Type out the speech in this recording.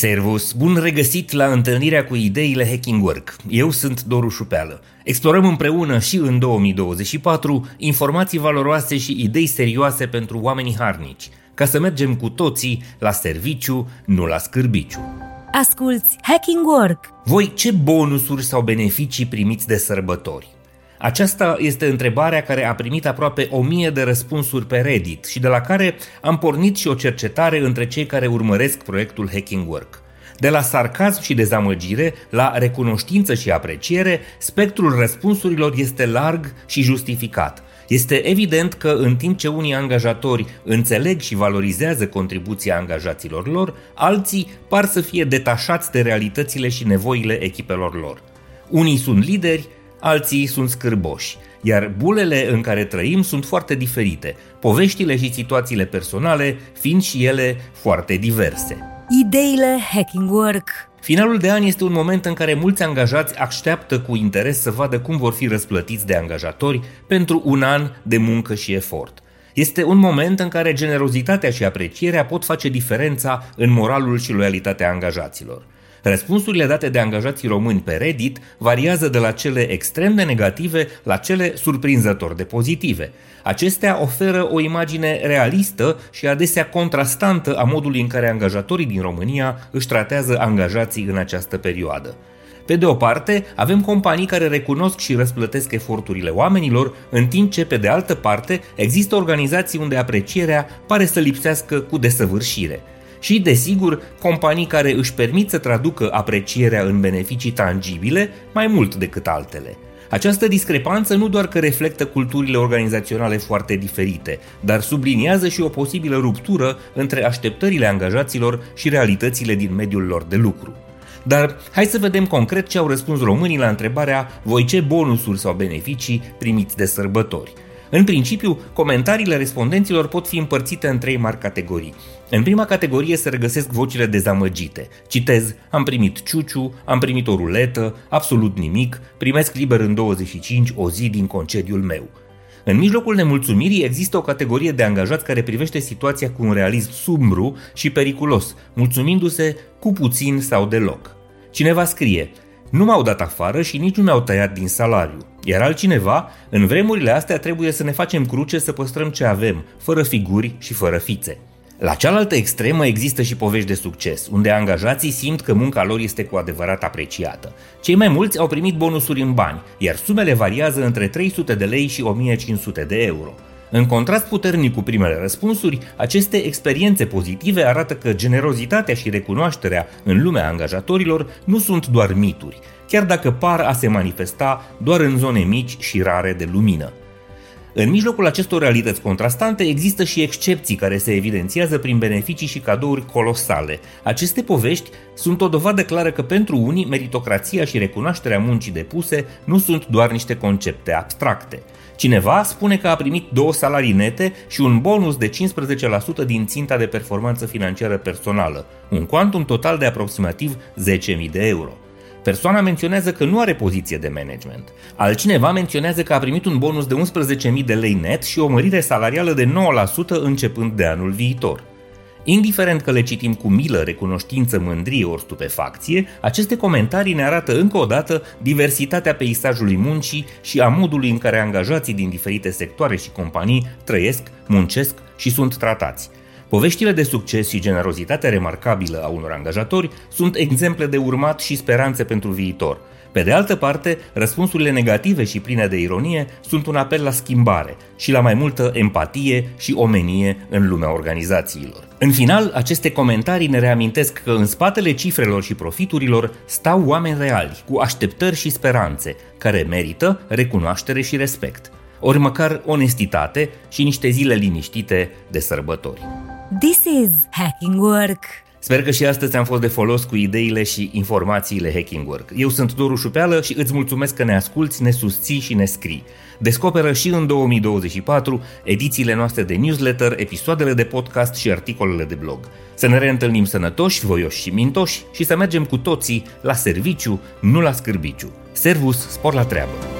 Servus, bun regăsit la întâlnirea cu ideile Hacking Work. Eu sunt Doru Șupeală. Explorăm împreună și în 2024 informații valoroase și idei serioase pentru oamenii harnici, ca să mergem cu toții la serviciu, nu la scârbiciu. Asculți Hacking Work! Voi ce bonusuri sau beneficii primiți de sărbători? Aceasta este întrebarea care a primit aproape o mie de răspunsuri pe Reddit și de la care am pornit și o cercetare între cei care urmăresc proiectul Hacking Work. De la sarcasm și dezamăgire la recunoștință și apreciere, spectrul răspunsurilor este larg și justificat. Este evident că în timp ce unii angajatori înțeleg și valorizează contribuția angajaților lor, alții par să fie detașați de realitățile și nevoile echipelor lor. Unii sunt lideri, alții sunt scârboși, iar bulele în care trăim sunt foarte diferite, poveștile și situațiile personale fiind și ele foarte diverse. Ideile Hacking Work Finalul de an este un moment în care mulți angajați așteaptă cu interes să vadă cum vor fi răsplătiți de angajatori pentru un an de muncă și efort. Este un moment în care generozitatea și aprecierea pot face diferența în moralul și loialitatea angajaților. Răspunsurile date de angajații români pe Reddit variază de la cele extrem de negative la cele surprinzător de pozitive. Acestea oferă o imagine realistă și adesea contrastantă a modului în care angajatorii din România își tratează angajații în această perioadă. Pe de o parte, avem companii care recunosc și răsplătesc eforturile oamenilor, în timp ce, pe de altă parte, există organizații unde aprecierea pare să lipsească cu desăvârșire și, desigur, companii care își permit să traducă aprecierea în beneficii tangibile mai mult decât altele. Această discrepanță nu doar că reflectă culturile organizaționale foarte diferite, dar subliniază și o posibilă ruptură între așteptările angajaților și realitățile din mediul lor de lucru. Dar hai să vedem concret ce au răspuns românii la întrebarea voi ce bonusuri sau beneficii primiți de sărbători. În principiu, comentariile respondenților pot fi împărțite în trei mari categorii. În prima categorie se regăsesc vocile dezamăgite. Citez, am primit ciuciu, am primit o ruletă, absolut nimic, primesc liber în 25 o zi din concediul meu. În mijlocul nemulțumirii există o categorie de angajați care privește situația cu un realism sumbru și periculos, mulțumindu-se cu puțin sau deloc. Cineva scrie, nu m-au dat afară și nici nu mi-au tăiat din salariu. Iar altcineva, în vremurile astea trebuie să ne facem cruce să păstrăm ce avem, fără figuri și fără fițe. La cealaltă extremă există și povești de succes, unde angajații simt că munca lor este cu adevărat apreciată. Cei mai mulți au primit bonusuri în bani, iar sumele variază între 300 de lei și 1500 de euro. În contrast puternic cu primele răspunsuri, aceste experiențe pozitive arată că generozitatea și recunoașterea în lumea angajatorilor nu sunt doar mituri, chiar dacă par a se manifesta doar în zone mici și rare de lumină. În mijlocul acestor realități contrastante există și excepții care se evidențiază prin beneficii și cadouri colosale. Aceste povești sunt o dovadă clară că pentru unii meritocrația și recunoașterea muncii depuse nu sunt doar niște concepte abstracte. Cineva spune că a primit două salarii nete și un bonus de 15% din ținta de performanță financiară personală, un quantum total de aproximativ 10.000 de euro. Persoana menționează că nu are poziție de management. Altcineva menționează că a primit un bonus de 11.000 de lei net și o mărire salarială de 9% începând de anul viitor. Indiferent că le citim cu milă, recunoștință, mândrie ori stupefacție, aceste comentarii ne arată încă o dată diversitatea peisajului muncii și a modului în care angajații din diferite sectoare și companii trăiesc, muncesc și sunt tratați. Poveștile de succes și generozitatea remarcabilă a unor angajatori sunt exemple de urmat și speranțe pentru viitor. Pe de altă parte, răspunsurile negative și pline de ironie sunt un apel la schimbare și la mai multă empatie și omenie în lumea organizațiilor. În final, aceste comentarii ne reamintesc că în spatele cifrelor și profiturilor stau oameni reali, cu așteptări și speranțe, care merită recunoaștere și respect, ori măcar onestitate și niște zile liniștite de sărbători. This is Hacking Work! Sper că și astăzi am fost de folos cu ideile și informațiile Hacking Work. Eu sunt Doru Șupeală și îți mulțumesc că ne asculți, ne susții și ne scrii. Descoperă și în 2024 edițiile noastre de newsletter, episoadele de podcast și articolele de blog. Să ne reîntâlnim sănătoși, voioși și mintoși și să mergem cu toții la serviciu, nu la scârbiciu. Servus, spor la treabă!